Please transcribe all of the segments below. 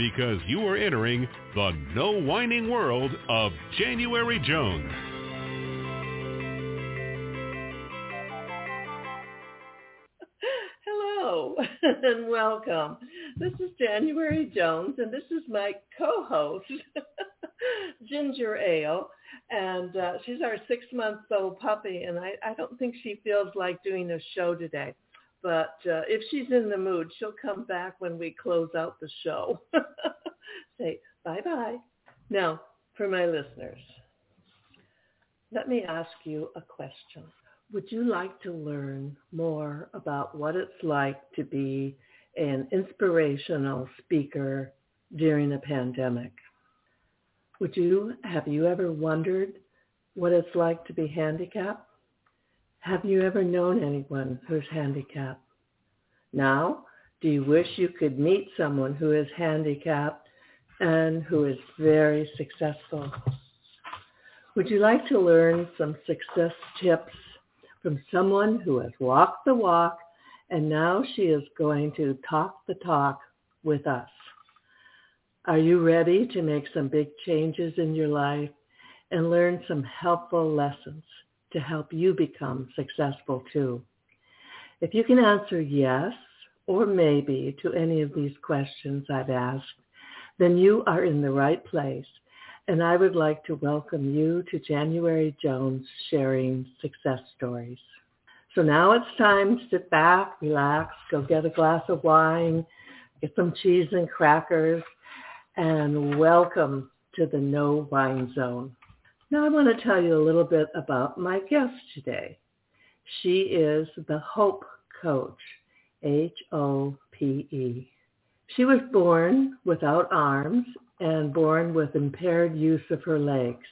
because you are entering the no whining world of January Jones. Hello and welcome. This is January Jones and this is my co-host, Ginger Ale. And uh, she's our six-month-old puppy and I, I don't think she feels like doing a show today. But uh, if she's in the mood, she'll come back when we close out the show. Say bye-bye. Now, for my listeners, let me ask you a question. Would you like to learn more about what it's like to be an inspirational speaker during a pandemic? Would you, have you ever wondered what it's like to be handicapped? Have you ever known anyone who's handicapped? Now, do you wish you could meet someone who is handicapped and who is very successful? Would you like to learn some success tips from someone who has walked the walk and now she is going to talk the talk with us? Are you ready to make some big changes in your life and learn some helpful lessons to help you become successful too? If you can answer yes or maybe to any of these questions I've asked, then you are in the right place. And I would like to welcome you to January Jones sharing success stories. So now it's time to sit back, relax, go get a glass of wine, get some cheese and crackers, and welcome to the No Wine Zone. Now I want to tell you a little bit about my guest today. She is the Hope Coach, H-O-P-E. She was born without arms and born with impaired use of her legs.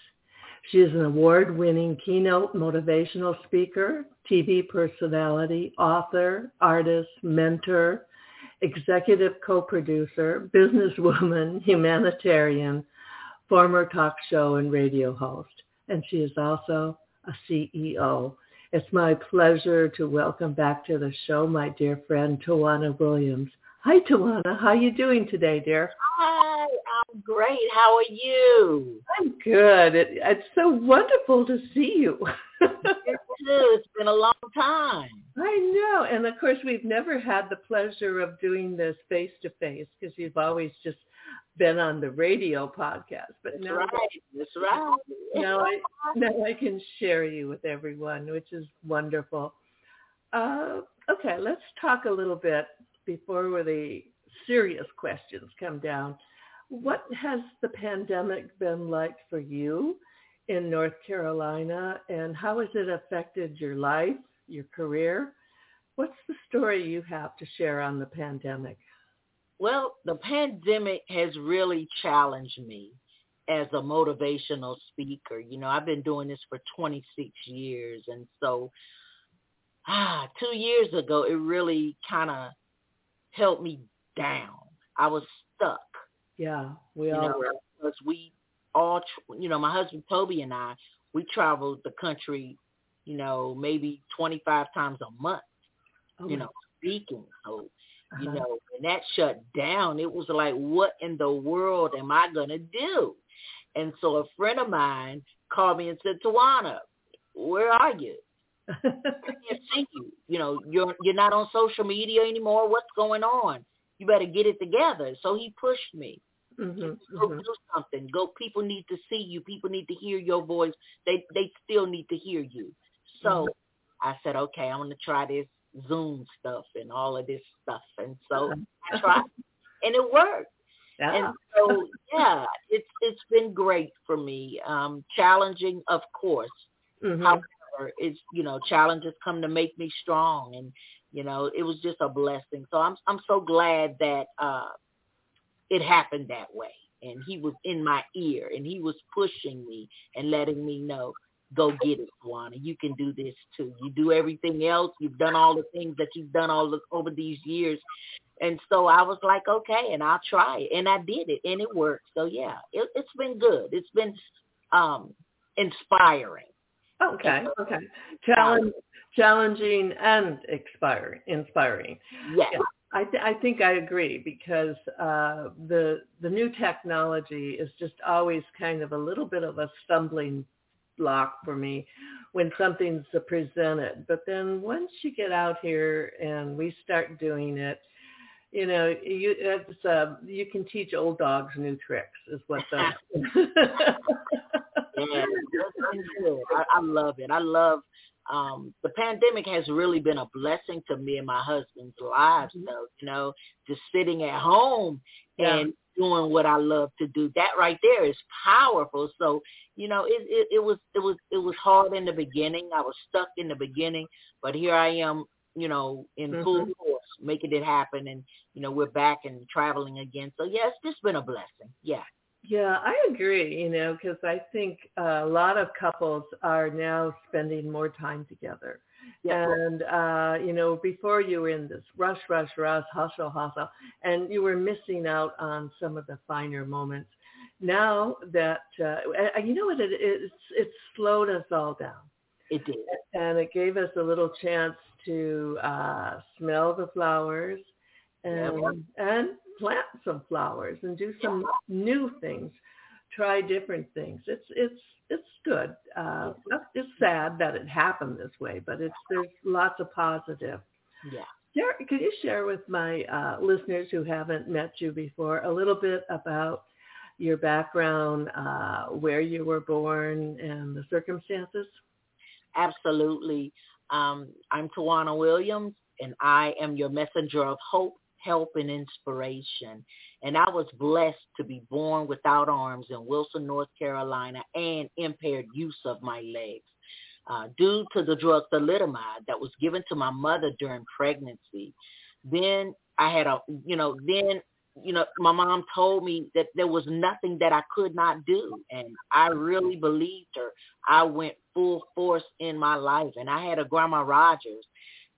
She is an award-winning keynote motivational speaker, TV personality, author, artist, mentor, executive co-producer, businesswoman, humanitarian, former talk show and radio host, and she is also a CEO. It's my pleasure to welcome back to the show my dear friend Tawana Williams. Hi Tawana, how are you doing today, dear? Hi, I'm great. How are you? I'm good. It, it's so wonderful to see you. it. It's been a long time. I know. And of course, we've never had the pleasure of doing this face to face because you've always just been on the radio podcast, but That's now right. That's right. now I now I can share you with everyone, which is wonderful. Uh, okay, let's talk a little bit before the serious questions come down. What has the pandemic been like for you in North Carolina, and how has it affected your life, your career? What's the story you have to share on the pandemic? Well, the pandemic has really challenged me as a motivational speaker. You know, I've been doing this for 26 years. And so, ah, two years ago, it really kind of held me down. I was stuck. Yeah, we all know, because we all, you know, my husband Toby and I, we traveled the country, you know, maybe 25 times a month, Oh you know, speaking. So, you uh-huh. know, when that shut down, it was like, what in the world am I going to do? And so a friend of mine called me and said, Tawana, where are you? I can't see you. You know, you're you're not on social media anymore. What's going on? You better get it together. So he pushed me. Mhm, Go mhm. do something. Go. People need to see you. People need to hear your voice. They they still need to hear you. So I said, okay, I'm gonna try this Zoom stuff and all of this stuff. And so I tried, and it worked. Yeah. And so yeah, it's it's been great for me. Um, challenging, of course. Mhm. However, it's you know challenges come to make me strong, and you know it was just a blessing. So I'm I'm so glad that uh, it happened that way, and he was in my ear, and he was pushing me and letting me know, go get it, Tawana. You can do this too. You do everything else. You've done all the things that you've done all the, over these years. And so I was like, okay, and I'll try it. And I did it, and it worked. So yeah, it, it's been good. It's been um, inspiring. Okay. Okay. Challenge, challenging and expiring, inspiring. Yes. Yeah. I, th- I think I agree because uh, the the new technology is just always kind of a little bit of a stumbling block for me when something's presented. But then once you get out here and we start doing it, you know, you it's, uh, you can teach old dogs new tricks, is what the. Yeah, it's been good. I, I love it. I love um the pandemic has really been a blessing to me and my husband's lives though, you know, just sitting at home Yeah. and doing what I love to do. That right there is powerful. So, you know, it, it it was it was it was hard in the beginning. I was stuck in the beginning, but here I am, you know, in full Mhm. force, making it happen and you know, we're back and traveling again. So yeah, it's just been a blessing. Yeah. Yeah, I agree, you know, because I think uh, a lot of couples are now spending more time together. Yeah. And, uh, you know, before you were in this rush, rush, rush, hustle, hustle, and you were missing out on some of the finer moments. Now that, uh, you know what, it, it's, it's slowed us all down. It did. And it gave us a little chance to uh, smell the flowers and, and plant some flowers and do some new things, try different things. It's it's it's good. Uh, it's sad that it happened this way, but it's there's lots of positive. Yeah. Share, could you share with my uh, listeners who haven't met you before a little bit about your background, uh, where you were born, and the circumstances? Absolutely. Um, I'm Tawana Williams, and I am your messenger of hope, help, and inspiration. And I was blessed to be born without arms in Wilson, North Carolina, and impaired use of my legs. Uh, due to the drug thalidomide that was given to my mother during pregnancy. Then I had a, you know, then, you know, my mom told me that there was nothing that I could not do. And I really believed her. I went full force in my life. And I had a grandma Rogers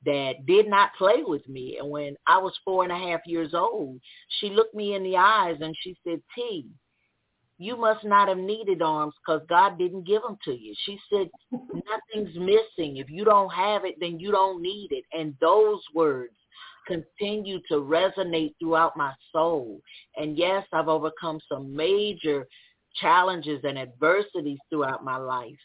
that did not play with me. And when I was four and a half years old, she looked me in the eyes and she said, T, you must not have needed arms because God didn't give them to you. She said, nothing's missing. If you don't have it, then you don't need it. And those words continue to resonate throughout my soul. And yes, I've overcome some major challenges and adversities throughout my life.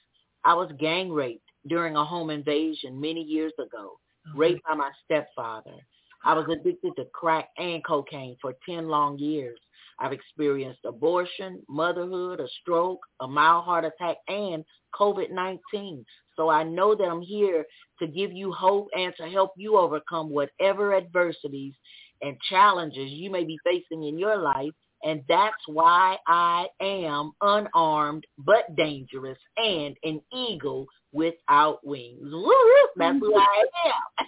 I was gang raped during a home invasion many years ago, raped by my stepfather. I was addicted to crack and cocaine for 10 long years. I've experienced abortion, motherhood, a stroke, a mild heart attack, and COVID-19. So I know that I'm here to give you hope and to help you overcome whatever adversities and challenges you may be facing in your life. And that's why I am unarmed but dangerous and an eagle without wings. That's who I am.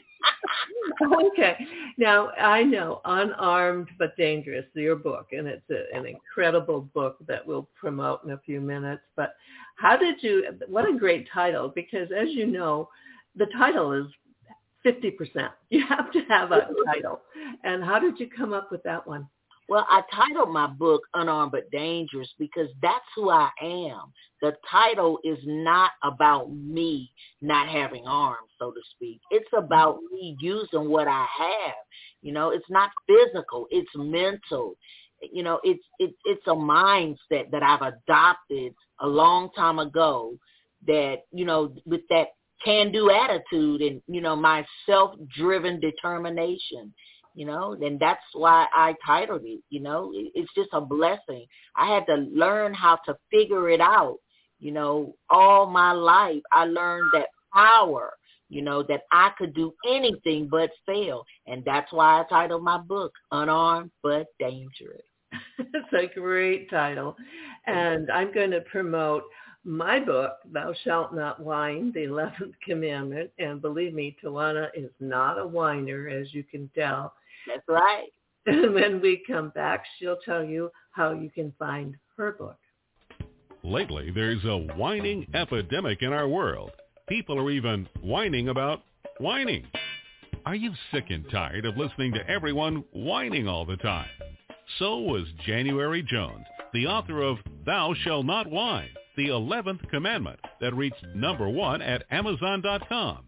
okay. Now I know Unarmed but Dangerous, your book, and it's a, an incredible book that we'll promote in a few minutes. But how did you? What a great title! Because as you know, the title is fifty percent. You have to have a title. And how did you come up with that one? Well, I titled my book Unarmed but Dangerous because that's who I am. The title is not about me not having arms, so to speak. It's about mm-hmm. me using what I have. You know, it's not physical, it's mental. You know, it's it's it's a mindset that I've adopted a long time ago that, you know, with that can do attitude and, you know, my self driven determination you know, and that's why I titled it, you know, it's just a blessing. I had to learn how to figure it out, you know, all my life. I learned that power, you know, that I could do anything but fail. And that's why I titled my book, Unarmed but Dangerous. it's a great title. And I'm going to promote my book, Thou Shalt Not Whine, the 11th Commandment. And believe me, Tawana is not a whiner, as you can tell. That's right. And when we come back, she'll tell you how you can find her book. Lately, there's a whining epidemic in our world. People are even whining about whining. Are you sick and tired of listening to everyone whining all the time? So was January Jones, the author of Thou Shall Not Whine, the 11th commandment that reached number one at Amazon.com.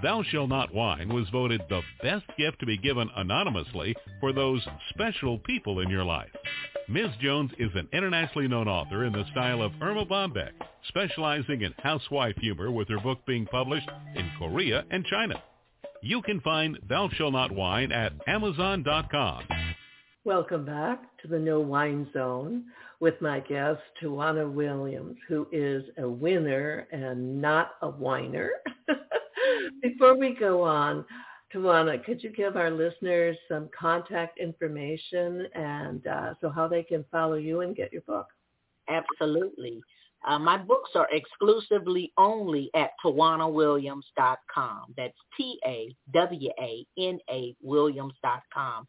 Thou Shall Not Whine was voted the best gift to be given anonymously for those special people in your life. Ms. Jones is an internationally known author in the style of Erma Bombeck, specializing in housewife humor with her book being published in Korea and China. You can find Thou Shall Not Whine at Amazon.com. Welcome back to the No Wine Zone with my guest, Tawana Williams, who is a winner and not a whiner. Before we go on, Tawana, could you give our listeners some contact information and uh, so how they can follow you and get your book? Absolutely. Uh, my books are exclusively only at tawanawilliams.com. That's T-A-W-A-N-A Williams.com.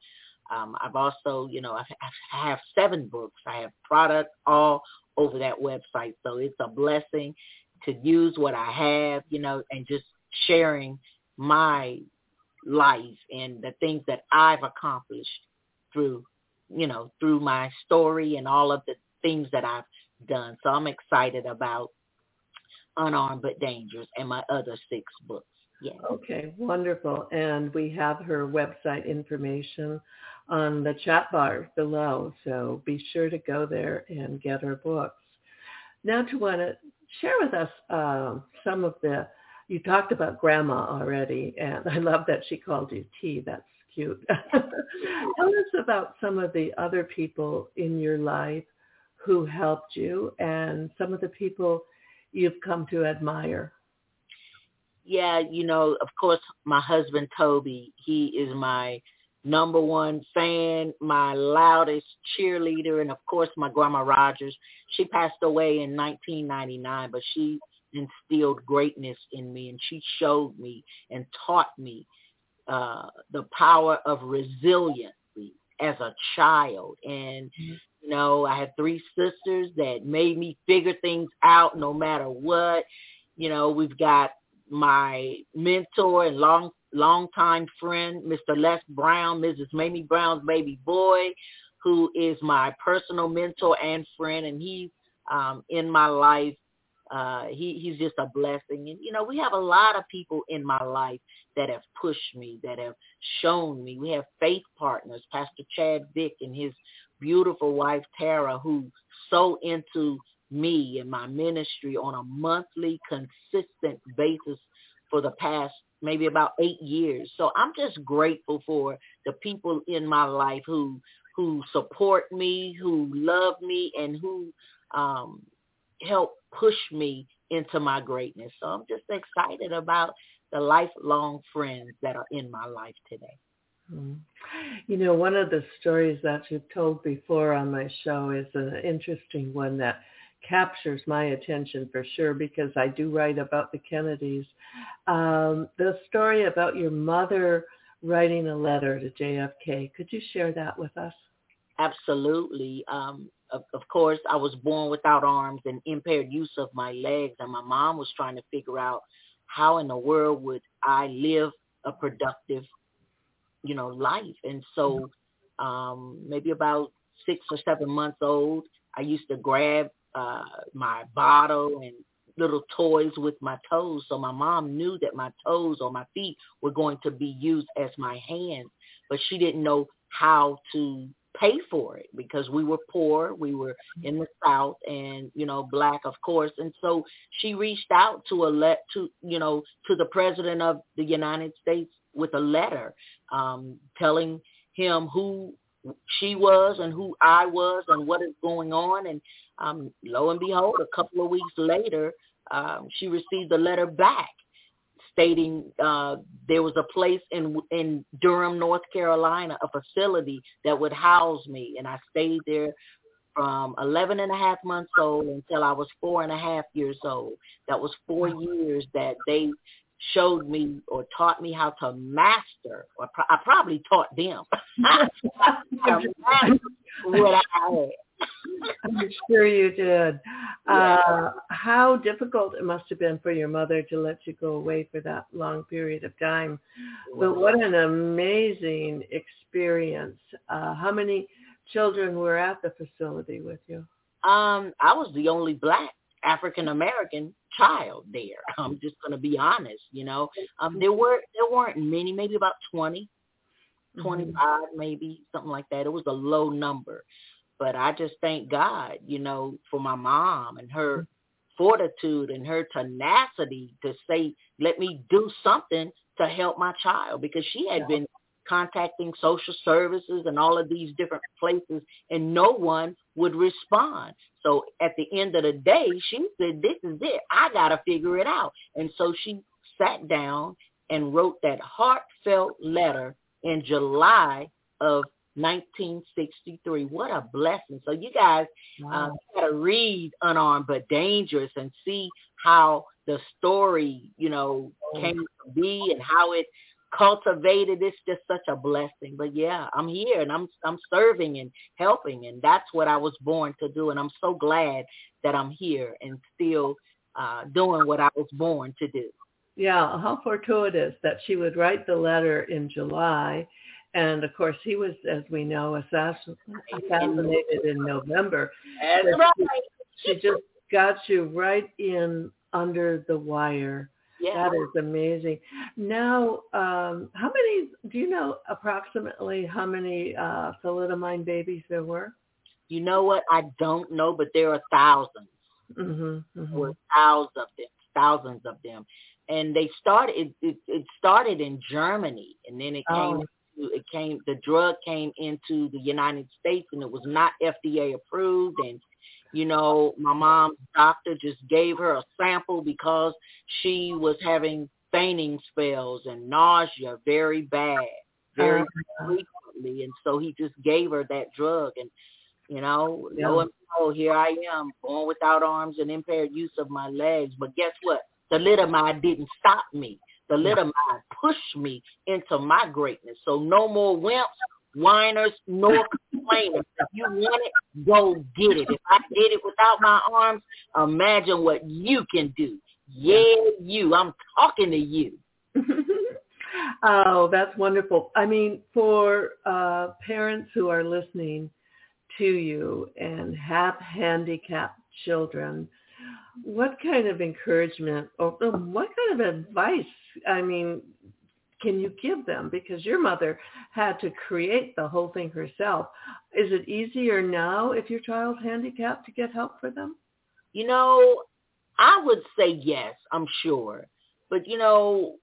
Um, I've also, you know, I have seven books. I have product all over that website. So it's a blessing to use what I have, you know, and just sharing my life and the things that I've accomplished through, you know, through my story and all of the things that I've done. So I'm excited about Unarmed but Dangerous and my other six books. Yeah. Okay, wonderful. And we have her website information on the chat bar below. So be sure to go there and get her books. Now Tawana share with us uh, some of the you talked about grandma already, and I love that she called you T. That's cute. Tell us about some of the other people in your life who helped you and some of the people you've come to admire. Yeah, you know, of course, my husband Toby, he is my number one fan, my loudest cheerleader, and of course my grandma Rogers. She passed away in 1999, but she instilled greatness in me and she showed me and taught me uh, the power of resiliency as a child. And, mm-hmm. you know, I had three sisters that made me figure things out no matter what. You know, we've got my mentor and long longtime friend, Mr. Les Brown, Mrs. Mamie Brown's baby boy, who is my personal mentor and friend, and he's um, in my life uh, he, he's just a blessing. And, you know, we have a lot of people in my life that have pushed me, that have shown me. We have faith partners, Pastor Chad Vick and his beautiful wife, Tara, who sow into me and my ministry on a monthly, consistent basis for the past maybe about eight years. So I'm just grateful for the people in my life who who support me, who love me, and who um, help push me into my greatness. So I'm just excited about the lifelong friends that are in my life today. Hmm. You know, one of the stories that you've told before on my show is an interesting one that captures my attention for sure because I do write about the Kennedys. Um, the story about your mother writing a letter to JFK. Could you share that with us? Absolutely. Um, of, of course, I was born without arms and impaired use of my legs, and my mom was trying to figure out how in the world would I live a productive, you know, life. And so, um, maybe about six or seven months old, I used to grab uh, my bottle and little toys with my toes. So my mom knew that my toes or my feet were going to be used as my hands, but she didn't know how to pay for it because we were poor. We were in the South and, you know, black, of course. And so she reached out to a let to, you know, to the president of the United States with a letter um, telling him who she was and who I was and what is going on. And um, lo and behold, a couple of weeks later, um, she received a letter back stating uh, there was a place in in Durham, North Carolina, a facility that would house me, and I stayed there from 11 and a half months old until I was four and a half years old. That was four years that they showed me or taught me how to master, or pro- I probably taught them what I had. I'm sure you did. Uh, how difficult it must have been for your mother to let you go away for that long period of time. But what an amazing experience. Uh, how many children were at the facility with you? Um, I was the only black African American child there. I'm just going to be honest, you know. Um, there were there weren't many, maybe about 20, 25 mm-hmm. maybe, something like that. It was a low number. But I just thank God, you know, for my mom and her mm-hmm. fortitude and her tenacity to say, let me do something to help my child because she had yeah. been contacting social services and all of these different places and no one would respond. So at the end of the day, she said, this is it. I got to figure it out. And so she sat down and wrote that heartfelt letter in July of 1963. What a blessing. So you guys uh, wow. uh, got to read Unarmed but Dangerous and see how the story, you know, came to be and how it cultivated. It's just such a blessing. But yeah, I'm here and I'm I'm serving and helping and that's what I was born to do. And I'm so glad that I'm here and still uh, doing what I was born to do. Yeah, how fortuitous that she would write the letter in July and of course, he was, as we know, assassinated in November. That's right. She, she just got you right in under the wire. Yeah. That is amazing. Now, um, how many, do you know approximately how many uh, thalidomide babies there were? You know what? I don't know, but there are 1000s mm-hmm, mm-hmm. Or thousands of them, thousands of them. And they started, it, it, it started in Germany and then it came oh it came the drug came into the United States and it was not FDA approved. And you know my mom's doctor just gave her a sample because she was having fainting spells and nausea very bad very uh-huh. frequently. And so he just gave her that drug. And you know yeah. lo and behold here I am born without arms and impaired use of my legs. But guess what? The thalidomide didn't stop me thalidomide push me into my greatness. So no more wimps, whiners, nor complainers. If you want it, go get it. If I did it without my arms, imagine what you can do. Yeah, you. I'm talking to you. oh, that's wonderful. I mean, for uh, parents who are listening to you and have handicapped children, what kind of encouragement or um, what kind of advice, I mean, can you give them? Because your mother had to create the whole thing herself. Is it easier now if your child's handicapped to get help for them? You know, I would say yes, I'm sure. But you know,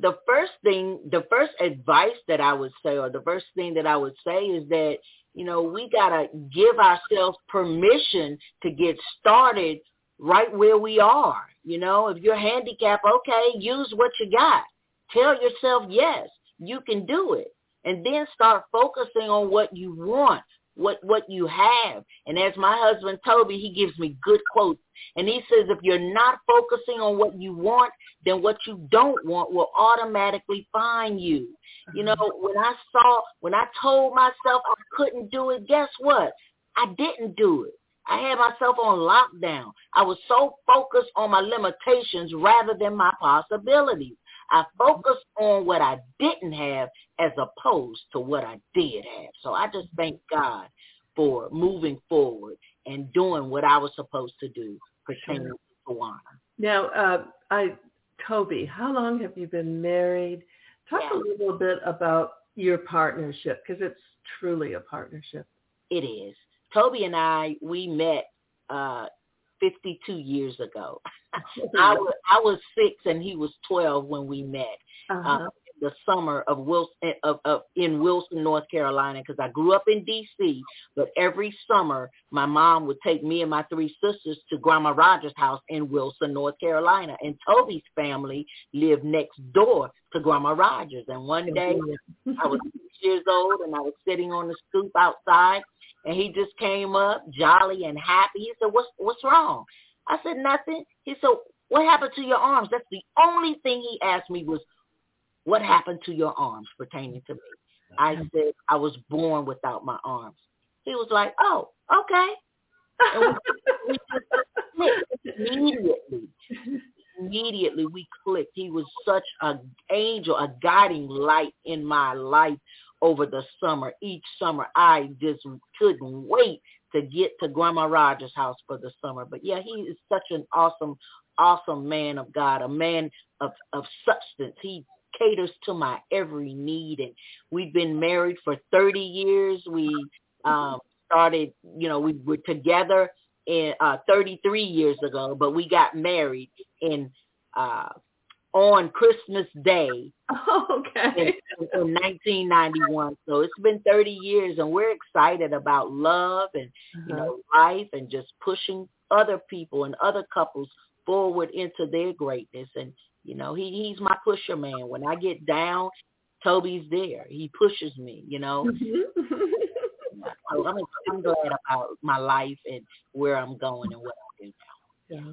the first thing, the first advice that I would say, or the first thing that I would say is that, you know, we got to give ourselves permission to get started right where we are. You know, if you're handicapped, okay, use what you got. Tell yourself, yes, you can do it. And then start focusing on what you want. what what you have. And as my husband Toby, he gives me good quotes. And he says if you're not focusing on what you want, then what you don't want will automatically find you. You know, when I saw when I told myself I couldn't do it, guess what? I didn't do it. I had myself on lockdown. I was so focused on my limitations rather than my possibilities. I focused on what I didn't have as opposed to what I did have. So I just thank God for moving forward and doing what I was supposed to do pertaining sure. to Tawana. Now, uh, I, Toby, how long have you been married? Talk yeah. a little bit about your partnership because it's truly a partnership. It is. Toby and I, we met uh, 52 years ago. I was I was six and he was 12 when we met. Uh-huh. Uh, the summer of Wilson of, of in Wilson, North Carolina, because I grew up in D.C. But every summer, my mom would take me and my three sisters to Grandma Rogers' house in Wilson, North Carolina, and Toby's family lived next door to Grandma Rogers. And one day, I was years old, and I was sitting on the stoop outside, and he just came up, jolly and happy. He said, "What's what's wrong?" I said, "Nothing." He said, "What happened to your arms?" That's the only thing he asked me was, "What happened to your arms pertaining to me?" I said, "I was born without my arms." He was like, "Oh, okay." And we, we just immediately immediately we clicked. He was such an angel, a guiding light in my life over the summer. Each summer, I just couldn't wait to get to Grandma Rogers' house for the summer. But yeah, he is such an awesome, awesome man of God, a man of, of substance. He caters to my every need. And we've been married for 30 years. We um, started, you know, we were together in uh, 33 years ago, but we got married in uh, on Christmas Day okay. in, in 1991. So it's been 30 years, and we're excited about love and uh-huh. you know life and just pushing other people and other couples forward into their greatness. And you know, he he's my pusher man. When I get down, Toby's there. He pushes me. You know. Mm-hmm. so I'm, I'm glad about my life and where I'm going and what I do now. Yeah.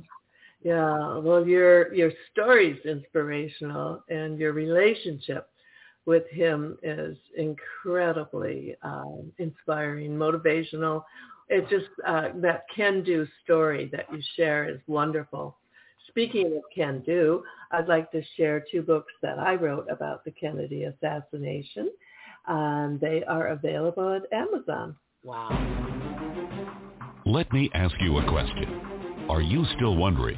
Yeah, well, your your story's inspirational, and your relationship with him is incredibly um, inspiring, motivational. It just uh, that can-do story that you share is wonderful. Speaking of can-do, I'd like to share two books that I wrote about the Kennedy assassination. and they are available at Amazon. Wow. Let me ask you a question. Are you still wondering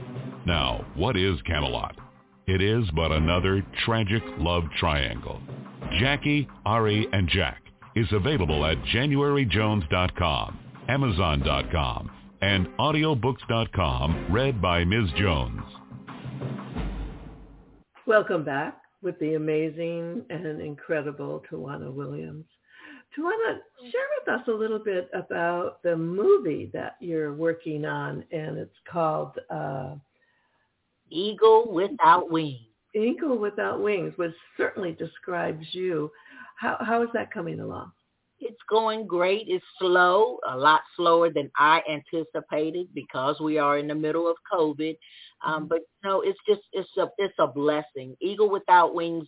Now, what is Camelot? It is but another tragic love triangle. Jackie, Ari, and Jack is available at januaryjones.com, amazon.com, and audiobooks.com, read by Ms. Jones. Welcome back with the amazing and incredible Tawana Williams. Tawana, share with us a little bit about the movie that you're working on, and it's called uh, Eagle without wings. Eagle without wings, which certainly describes you. How how is that coming along? It's going great. It's slow, a lot slower than I anticipated because we are in the middle of COVID. Um, mm-hmm. but no, it's just it's a it's a blessing. Eagle without wings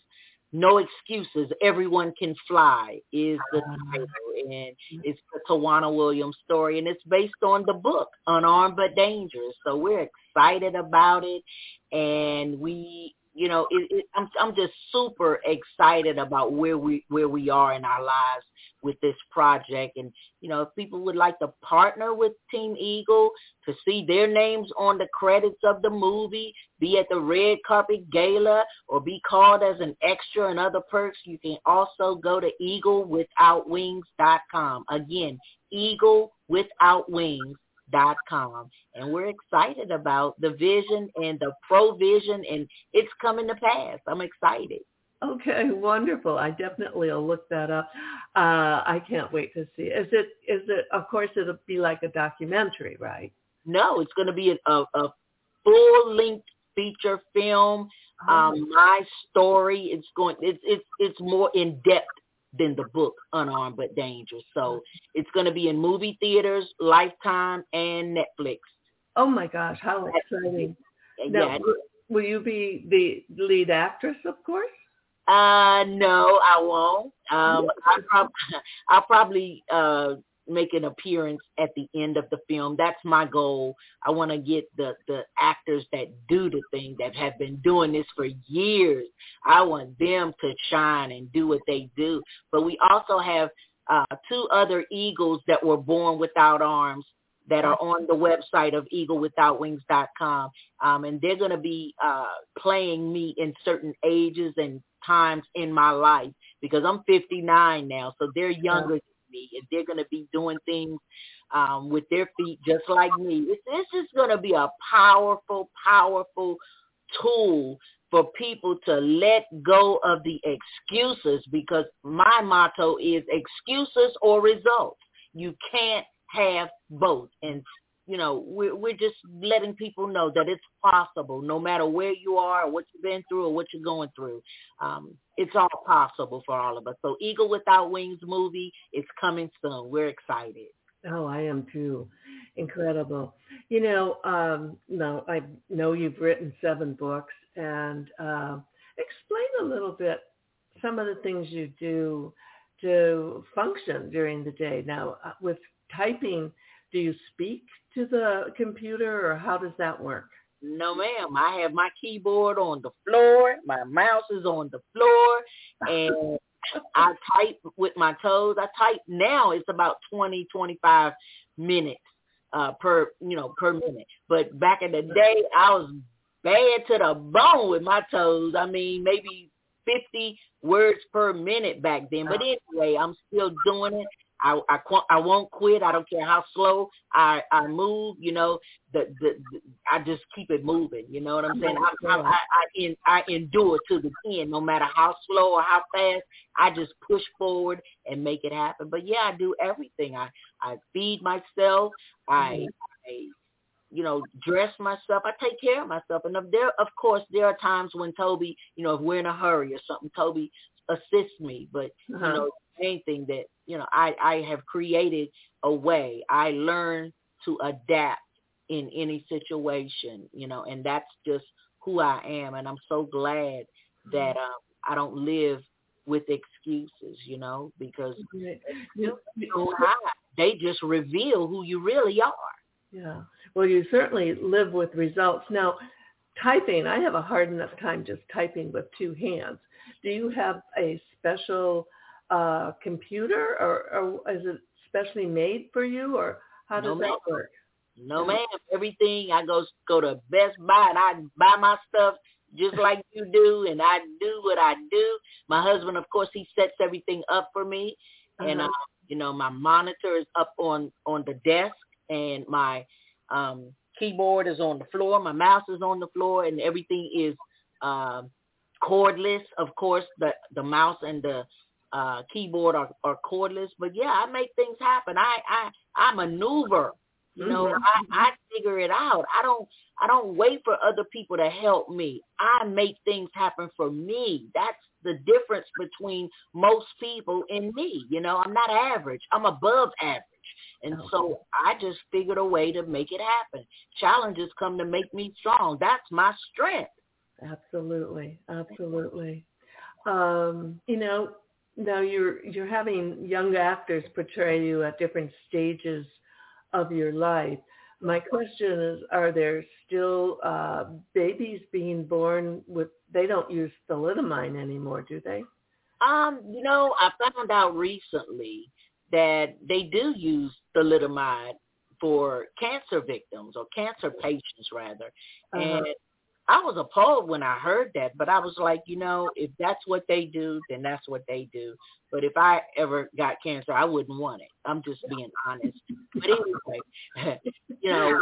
no excuses. Everyone can fly is the title, and it's the Tawana Williams story, and it's based on the book Unarmed but Dangerous. So we're excited about it, and we you know, it, it, I'm I'm just super excited about where we where we are in our lives with this project. And you know, if people would like to partner with Team Eagle to see their names on the credits of the movie, be at the red carpet gala, or be called as an extra and other perks, you can also go to eaglewithoutwings.com. Again, Eagle Without Wings dot com and we're excited about the vision and the provision and it's coming to pass i'm excited okay wonderful i definitely will look that up uh i can't wait to see is it is it of course it'll be like a documentary right no it's going to be a, a, a full length feature film oh. um my story it's going it's it's it's more in depth than the book Unarmed but Dangerous. So it's going to be in movie theaters, Lifetime, and Netflix. Oh my gosh, how exciting! Now, will you be the lead actress, of course? Uh, no, I won't. Um, I prob- I'll probably uh make an appearance at the end of the film. That's my goal. I want to get the the actors that do the thing that have been doing this for years. I want them to shine and do what they do. But we also have uh, two other eagles that were born without arms that are on the website of eaglewithoutwings.com. Um, and they're going to be uh, playing me in certain ages and times in my life because I'm 59 now. So they're younger than me, and they're going to be doing things um, with their feet just like me. It's, it's just going to be a powerful, powerful tool for people to let go of the excuses because my motto is excuses or results. You can't have both. And you know, we're, we're just letting people know that it's possible no matter where you are or what you've been through or what you're going through. Um, it's all possible for all of us. So Eagle Without Wings movie is coming soon. We're excited. Oh, I am too. Incredible. You know, um, I know you've written seven books and uh, explain a little bit some of the things you do to function during the day. Now, uh, with typing, do you speak to the computer or how does that work? No, ma'am. I have my keyboard on the floor. My mouse is on the floor. And I type with my toes. I type now. It's about 20, 25 minutes uh, per, you know, per minute. But back in the day, I was bad to the bone with my toes. I mean, maybe 50 words per minute back then. But anyway, I'm still doing it. I I I won't quit. I don't care how slow I I move. You know, the the, the I just keep it moving. You know what I'm saying? I I I, I, in, I endure to the end, no matter how slow or how fast. I just push forward and make it happen. But yeah, I do everything. I I feed myself. I I you know, dress myself. I take care of myself. And there, of course, there are times when Toby, you know, if we're in a hurry or something, Toby assists me. But uh-huh. you know, main thing that you know I I have created a way. I learn to adapt in any situation, you know, and that's just who I am. And I'm so glad that um, I don't live with excuses, you know, because they just reveal who you really are. Yeah. Well, you certainly live with results. Now, typing, I have a hard enough time just typing with two hands. Do you have a special uh, computer, or, or is it specially made for you, or how does no, that work? No, ma'am. Everything I go go to Best Buy and I buy my stuff just like you do, and I do what I do. My husband, of course, he sets everything up for me, uh-huh. and uh, you know my monitor is up on on the desk, and my um keyboard is on the floor, my mouse is on the floor, and everything is uh, cordless. Of course, the the mouse and the uh, keyboard are, are cordless. But yeah, I make things happen. I I I maneuver. You know, mm-hmm. I, I figure it out. I don't I don't wait for other people to help me. I make things happen for me. That's the difference between most people and me. You know, I'm not average. I'm above average. And okay. so I just figured a way to make it happen. Challenges come to make me strong. That's my strength. Absolutely. Absolutely. um, you know, now you're you're having young actors portray you at different stages of your life. My question is, are there still uh, babies being born with? They don't use thalidomide anymore, do they? Um, you know, I found out recently that they do use thalidomide for cancer victims or cancer patients rather. Uh-huh. And I was appalled when I heard that, but I was like, you know, if that's what they do, then that's what they do. But if I ever got cancer, I wouldn't want it. I'm just being honest. But anyway, you know,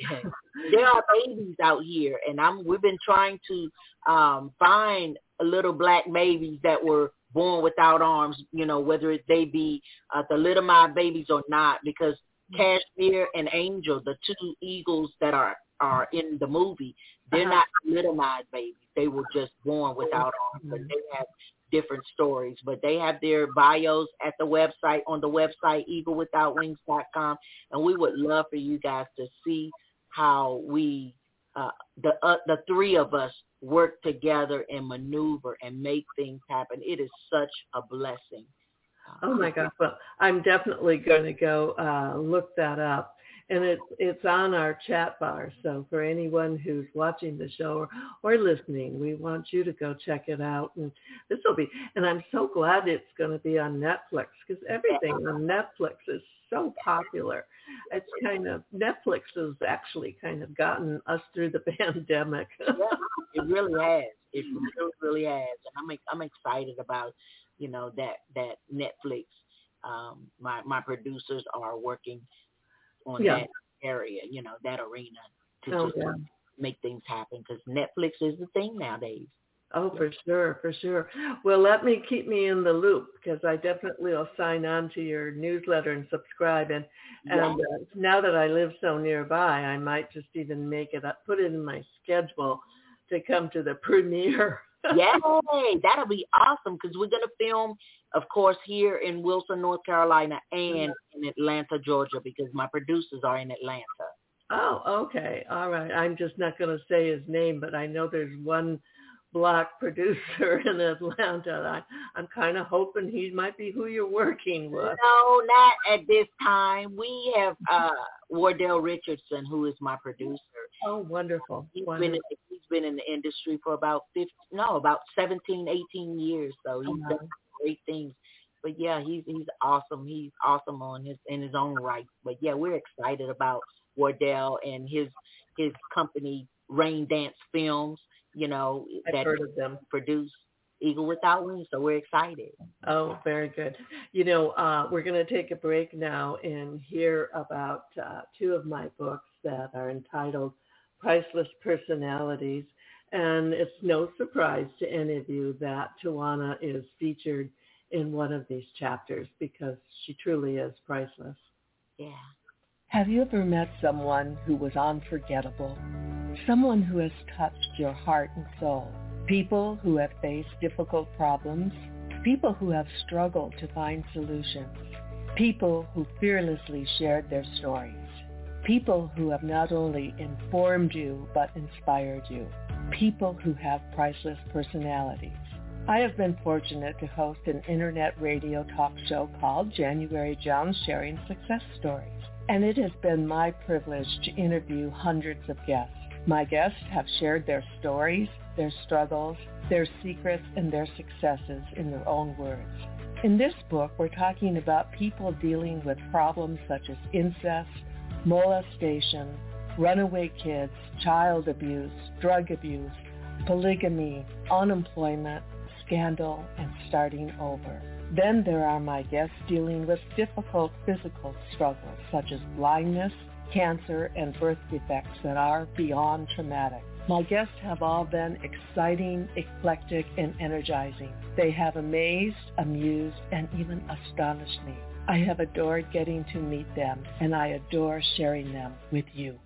there are babies out here, and I'm. We've been trying to um find little black babies that were born without arms. You know, whether they be uh, thalidomide babies or not, because Cashmere and Angel, the two eagles that are are in the movie, they're uh-huh. not thalidomide babies. They were just born without arms, but they have different stories. But they have their bios at the website on the website eaglewithoutwings.com, and we would love for you guys to see how we uh, the uh, the three of us work together and maneuver and make things happen. It is such a blessing. Oh my gosh! Well, I'm definitely going to go uh, look that up, and it's it's on our chat bar. So for anyone who's watching the show or, or listening, we want you to go check it out. And this will be, and I'm so glad it's going to be on Netflix because everything on Netflix is so popular. It's kind of Netflix has actually kind of gotten us through the pandemic. yeah, it really has. It really, really has, and I'm I'm excited about you know that that Netflix. Um, my my producers are working on yeah. that area, you know, that arena to oh, just yeah. make things happen because Netflix is the thing nowadays. Oh, for sure, for sure. Well, let me keep me in the loop because I definitely will sign on to your newsletter and subscribe. And and uh, now that I live so nearby, I might just even make it up, put it in my schedule to come to the premiere. Yay! That'll be awesome because we're gonna film, of course, here in Wilson, North Carolina, and in Atlanta, Georgia, because my producers are in Atlanta. Oh, okay, all right. I'm just not gonna say his name, but I know there's one black producer in Atlanta. I, I'm kind of hoping he might be who you're working with. No, not at this time. We have uh Wardell Richardson, who is my producer. Oh, wonderful. He's wonderful. been in, he's been in the industry for about 50, no, about 17, 18 years. So he's uh-huh. done great things. But yeah, he's he's awesome. He's awesome on his in his own right. But yeah, we're excited about Wardell and his his company Rain Dance Films you know, I've that heard of them. produce Eagle Without Wings. So we're excited. Oh, very good. You know, uh, we're going to take a break now and hear about uh, two of my books that are entitled Priceless Personalities. And it's no surprise to any of you that Tawana is featured in one of these chapters because she truly is priceless. Yeah. Have you ever met someone who was unforgettable? Someone who has touched your heart and soul? People who have faced difficult problems? People who have struggled to find solutions? People who fearlessly shared their stories? People who have not only informed you but inspired you? People who have priceless personalities? I have been fortunate to host an internet radio talk show called January Jones Sharing Success Stories and it has been my privilege to interview hundreds of guests. My guests have shared their stories, their struggles, their secrets, and their successes in their own words. In this book, we're talking about people dealing with problems such as incest, molestation, runaway kids, child abuse, drug abuse, polygamy, unemployment, scandal, and starting over. Then there are my guests dealing with difficult physical struggles such as blindness, cancer, and birth defects that are beyond traumatic. My guests have all been exciting, eclectic, and energizing. They have amazed, amused, and even astonished me. I have adored getting to meet them, and I adore sharing them with you.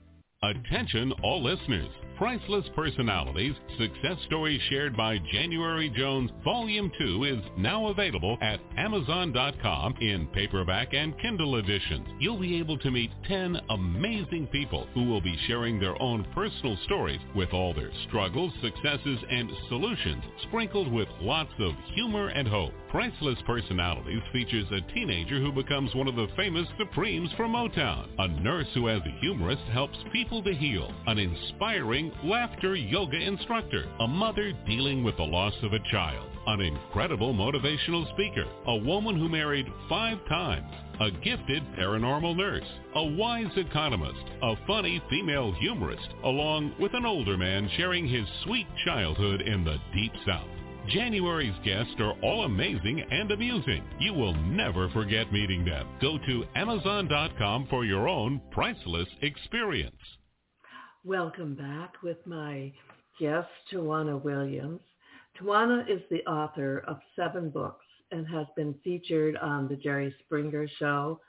Attention all listeners. Priceless Personalities, Success Stories Shared by January Jones, Volume 2 is now available at Amazon.com in paperback and Kindle editions. You'll be able to meet 10 amazing people who will be sharing their own personal stories with all their struggles, successes, and solutions, sprinkled with lots of humor and hope. Priceless Personalities features a teenager who becomes one of the famous Supremes from Motown, a nurse who as a humorist helps people to heal, an inspiring laughter yoga instructor, a mother dealing with the loss of a child, an incredible motivational speaker, a woman who married five times, a gifted paranormal nurse, a wise economist, a funny female humorist, along with an older man sharing his sweet childhood in the Deep South. January's guests are all amazing and amusing. You will never forget meeting them. Go to Amazon.com for your own priceless experience. Welcome back with my guest, Tawana Williams. Tawana is the author of seven books and has been featured on The Jerry Springer Show,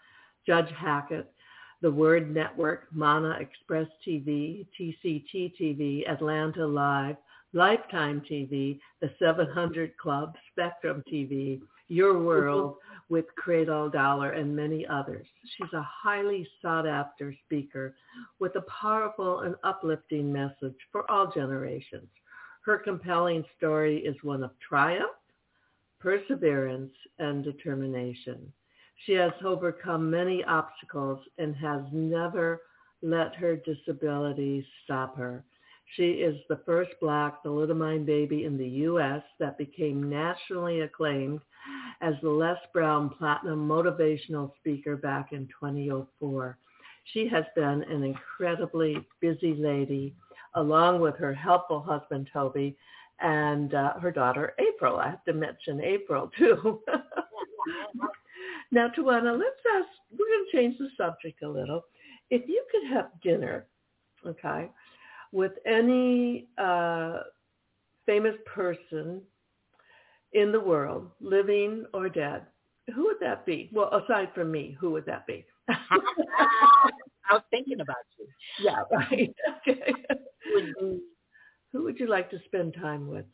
Judge Hatchett, The Word Network, Mana Express TV, TCT TV, Atlanta Live, Lifetime TV, The 700 Club, Spectrum TV, Your World mm-hmm. with Creflo Dollar, and many others. She's a highly sought after speaker with a powerful and uplifting message for all generations. Her compelling story is one of triumph, perseverance, and determination. She has overcome many obstacles and has never let her disability stop her. She is the first black thalidomide baby in the U.S. that became nationally acclaimed as the Les Brown Platinum Motivational Speaker back in 2004. She has been an incredibly busy lady, along with her helpful husband, Toby, and uh, her daughter, April. I have to mention April, too. now, Tawana, let's ask, we're going to change the subject a little. If you could have dinner, okay, with any uh, famous person in the world, living or dead, who would that be? Well, aside from me, who would that be? I was thinking about you. Yeah, right. Okay. who would you like to spend time with?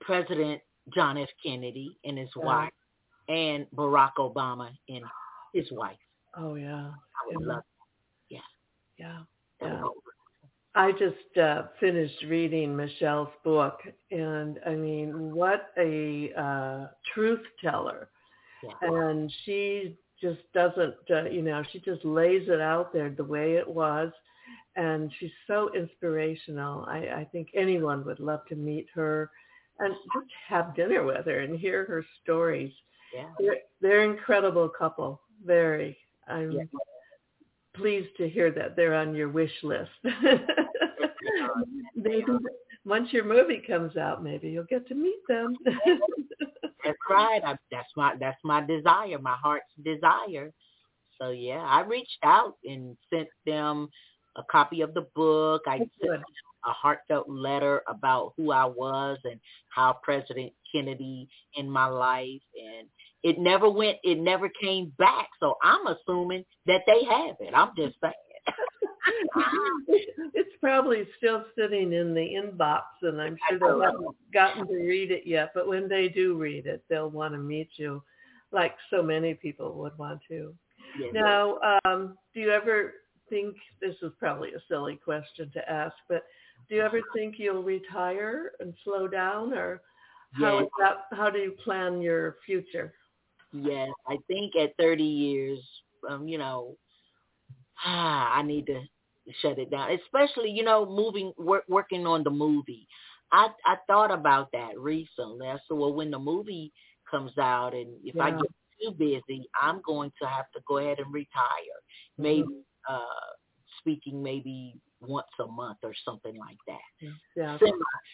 President John F. Kennedy and his wife, and Barack Obama and his wife. Oh yeah, I would yeah. love. That. Yeah, That yeah. I just uh, finished reading Michelle's book, and I mean, what a uh, truth teller! And she just doesn't, uh, you know, she just lays it out there the way it was, and she's so inspirational. I, I think anyone would love to meet her and just have dinner with her and hear her stories. Yeah. They're, they're an incredible couple. Very. I'm Yeah. Pleased to hear that they're on your wish list. maybe once your movie comes out, maybe you'll get to meet them. That's right. I, that's my that's my desire, my heart's desire. So yeah, I reached out and sent them a copy of the book. I sent Good. a heartfelt letter about who I was and how President Kennedy in my life and it never went it never came back. So I'm assuming that they have it. I'm just saying. it's probably still sitting in the inbox, and I'm sure they haven't gotten to read it yet. But when they do read it, they'll want to meet you, like so many people would want to. Yeah. Now, um, do you ever think this is probably a silly question to ask, but do you ever think you'll retire and slow down, or how Yes. that? How do you plan your future? Yes, I think at 30 years, um, you know, I need to shut it down. Especially, you know, moving, work, working on the movie. I I thought about that recently. I said, well, when the movie comes out, and if I get too busy, I'm going to have to go ahead and retire. Maybe uh speaking maybe once a month or something like that. Yeah. Semi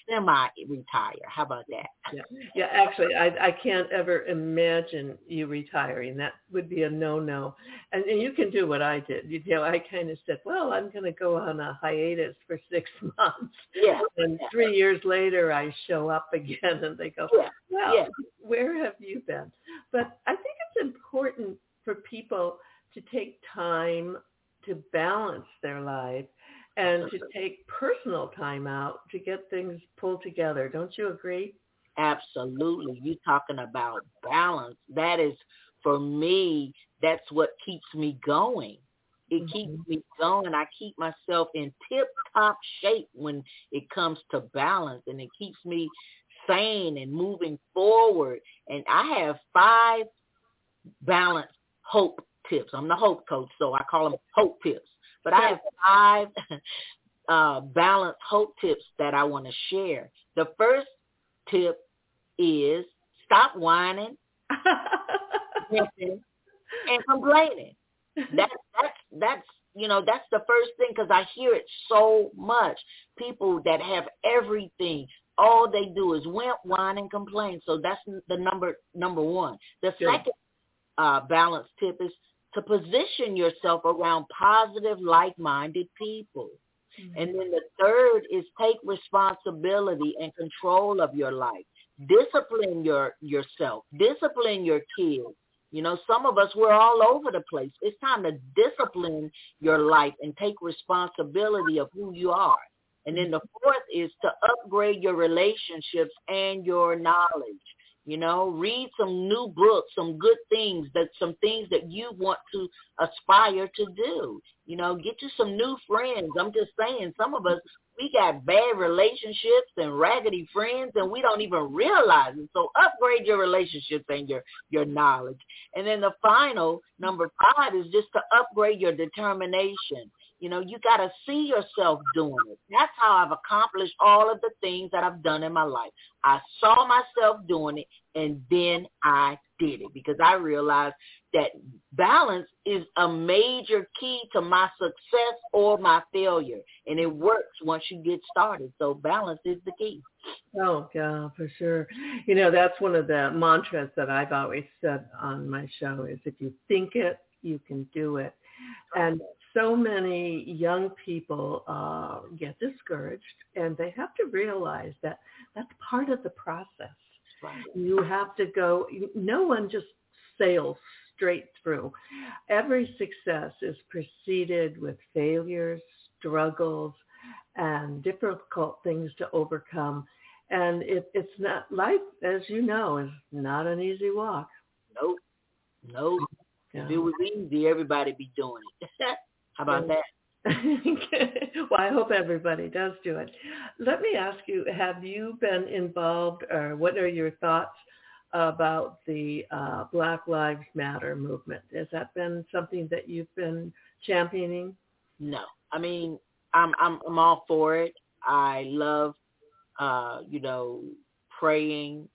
semi retire. How about that? Yeah, yeah. Actually, I I can't ever imagine you retiring. That would be a no-no. And, and you can do what I did. You know, I kind of said, well, I'm going to go on a hiatus for six months, Yeah. and three years later, I show up again, and they go, Yeah. well, Yeah. where have you been? But I think it's important for people to take time to balance their life and to take personal time out to get things pulled together. Don't you agree? Absolutely. You talking about balance. That is for me, that's what keeps me going. It mm-hmm. keeps me going. I keep myself in tip top shape when it comes to balance and it keeps me sane and moving forward. And I have five balance hope tips. I'm the hope coach, so I call them hope tips. But I have five uh, balance hope tips that I want to share. The first tip is stop whining, and complaining. That's that's that's you know that's the first thing because I hear it so much. People that have everything, all they do is wimp, whine, and complain. So that's the number number one. The second uh, balance tip is to position yourself around positive, like-minded people. Mm-hmm. And then the third is take responsibility and control of your life. Discipline your yourself. Discipline your kids. You know, some of us, we're all over the place. It's time to discipline your life and take responsibility of who you are. And then the fourth is to upgrade your relationships and your knowledge. You know, read some new books, some good things, that some things that you want to aspire to do. You know, get you some new friends. I'm just saying, some of us we got bad relationships and raggedy friends, and we don't even realize it. So upgrade your relationships and your your knowledge. And then the final number five is just to upgrade your determination. You know, you got to see yourself doing it. That's how I've accomplished all of the things that I've done in my life. I saw myself doing it and then I did it because I realized that balance is a major key to my success or my failure. And it works once you get started. So balance is the key. Oh, yeah, for sure. You know, that's one of the mantras that I've always said on my show is if you think it, you can do it. And so many young people uh, get discouraged and they have to realize that that's part of the process. Right. You have to go, no one just sails straight through. Every success is preceded with failures, struggles, and difficult things to overcome. And it, it's not, life, as you know, is not an easy walk. Nope. Nope. Yeah. If it was easy, everybody be doing it. How about that? well, I hope everybody does do it. Let me ask you, have you been involved or what are your thoughts about the uh, Black Lives Matter movement? Has that been something that you've been championing? No. I mean, I'm I'm I'm all for it. I love uh, you know, praying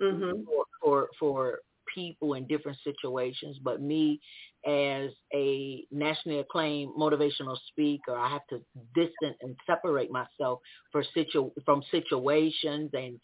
mm-hmm. for, for for people in different situations, but me as a nationally acclaimed motivational speaker, I have to distance and separate myself for situ- from situations and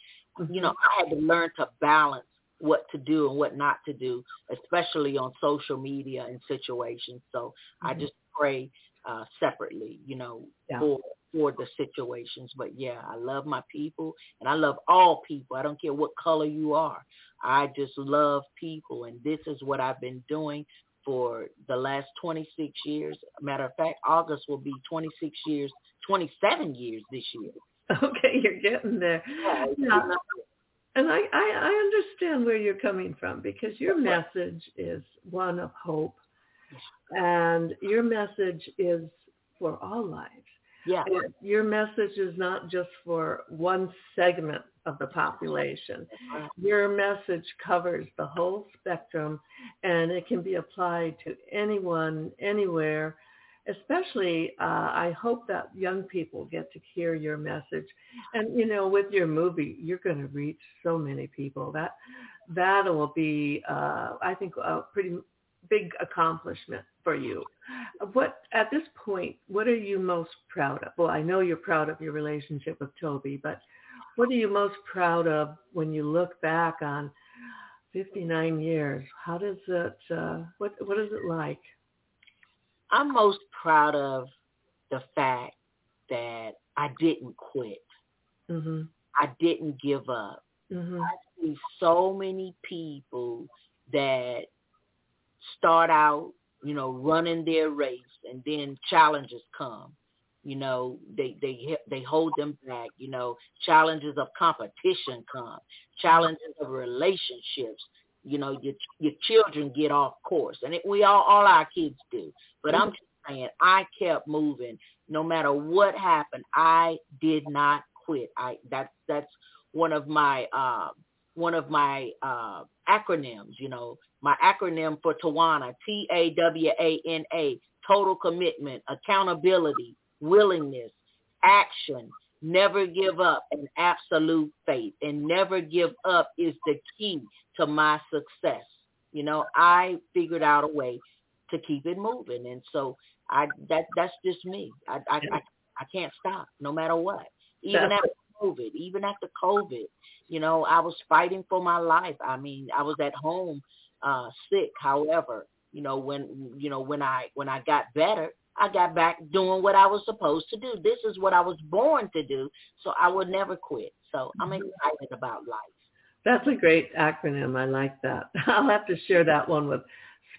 you know, I had to learn to balance what to do and what not to do, especially on social media and situations. So mm-hmm. I just pray uh separately, you know, yeah. for for the situations. But yeah, I love my people and I love all people. I don't care what color you are. I just love people and this is what I've been doing for the last 26 years. Matter of fact, August will be 26 years, 27 years this year. Okay, you're getting there. Yeah. And I, I, I understand where you're coming from because your message is one of hope. And your message is for all lives. Yeah. Your message is not just for one segment of the population. Your message covers the whole spectrum and it can be applied to anyone, anywhere. Especially, uh, I hope that young people get to hear your message. And, you know, with your movie, you're going to reach so many people. That that will be, uh, I think, a pretty big accomplishment for you. What at this point, what are you most proud of? Well, I know you're proud of your relationship with Toby, but what are you most proud of when you look back on 59 years? How does it? Uh, what what is it like? I'm most proud of the fact that I didn't quit. Mm-hmm. I didn't give up. Mm-hmm. I see so many people that start out, you know, running their race and then challenges come. You know they they they hold them back you know. Challenges of competition come. Challenges of relationships. You know your your children get off course. And it, we all all our kids do. But i'm just saying i kept moving. No matter what happened i did not quit. I that's that's one of my uh one of my uh acronyms you know my acronym for tawana t a w a n a total commitment accountability willingness, action, never give up, and absolute faith. And never give up is the key to my success. You know, I figured out a way to keep it moving, and so I that that's just me. I I I, I can't stop no matter what. Even after COVID, even after COVID, you know, I was fighting for my life. I mean, I was at home uh sick. However, you know, when you know when I when I got better, I got back doing what I was supposed to do. This is what I was born to do, so I would never quit. So I'm mm-hmm. excited about life. That's a great acronym. I like that. I'll have to share that one with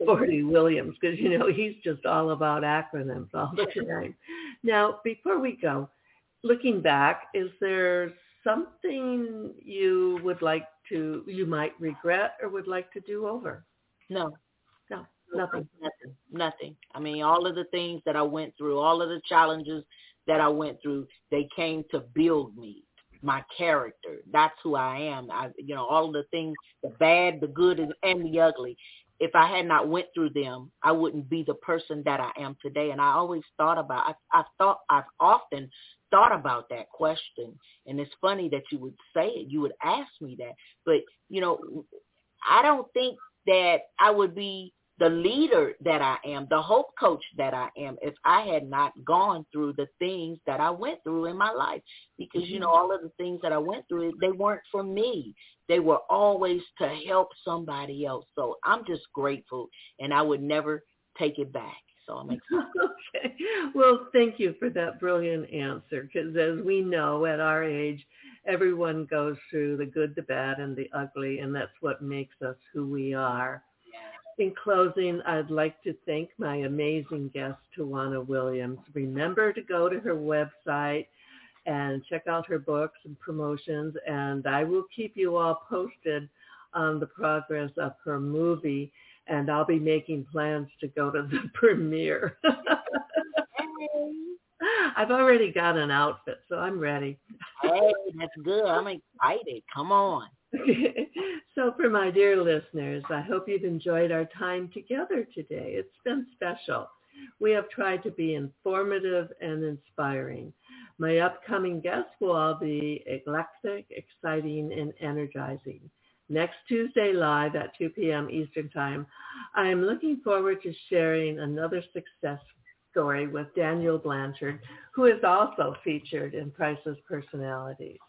Sporty Williams because you know he's just all about acronyms all the time. now, before we go, looking back, is there something you would like to, you might regret or would like to do over? No, No. Nothing. Nothing. Nothing. I mean, all of the things that I went through, all of the challenges that I went through, they came to build me, my character. That's who I am. I, you know, all of the things, the bad, the good, and the ugly. If I had not went through them, I wouldn't be the person that I am today. And I always thought about, I, I thought, I've often thought about that question. And it's funny that you would say it. You would ask me that. But, you know, I don't think that I would be the leader that I am, the hope coach that I am, if I had not gone through the things that I went through in my life. Because, you know, mm-hmm. all of the things that I went through, they weren't for me. They were always to help somebody else. So I'm just grateful and I would never take it back. So I'm excited. okay. Well, thank you for that brilliant answer. Because as we know at our age, everyone goes through the good, the bad, and the ugly, and that's what makes us who we are. In closing, I'd like to thank my amazing guest, Tawana Williams. Remember to go to her website and check out her books and promotions, and I will keep you all posted on the progress of her movie, and I'll be making plans to go to the premiere. I've already got an outfit, so I'm ready. hey, that's good. I'm excited. Come on. so for my dear listeners, I hope you've enjoyed our time together today. It's been special. We have tried to be informative and inspiring. My upcoming guests will all be eclectic, exciting, and energizing. Next Tuesday live at 2 p.m. Eastern Time, I am looking forward to sharing another success story with Daniel Blanchard, who is also featured in Priceless Personalities.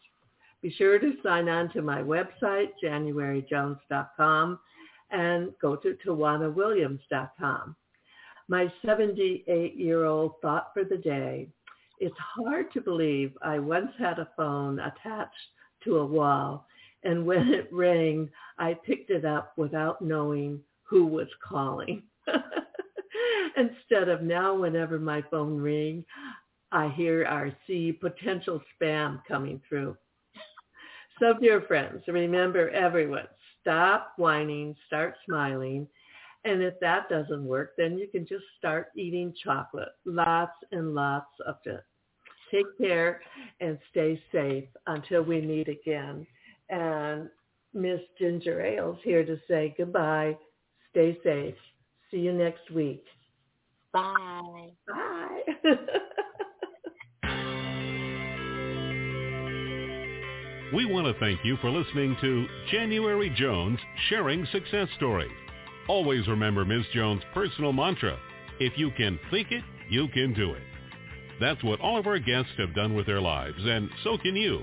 Be sure to sign on to my website, januaryjones.com, and go to tawanawilliams.com. My 78-year-old thought for the day, it's hard to believe I once had a phone attached to a wall, and when it rang, I picked it up without knowing who was calling. Instead of now, whenever my phone rings, I hear or see potential spam coming through. So dear friends, remember everyone, stop whining, start smiling. And if that doesn't work, then you can just start eating chocolate, lots and lots of it. Take care and stay safe until we meet again. And Miss Ginger Ales here to say goodbye. Stay safe. See you next week. Bye. Bye. We want to thank you for listening to January Jones Sharing Success Stories. Always remember Ms. Jones' personal mantra, if you can think it, you can do it. That's what all of our guests have done with their lives, and so can you.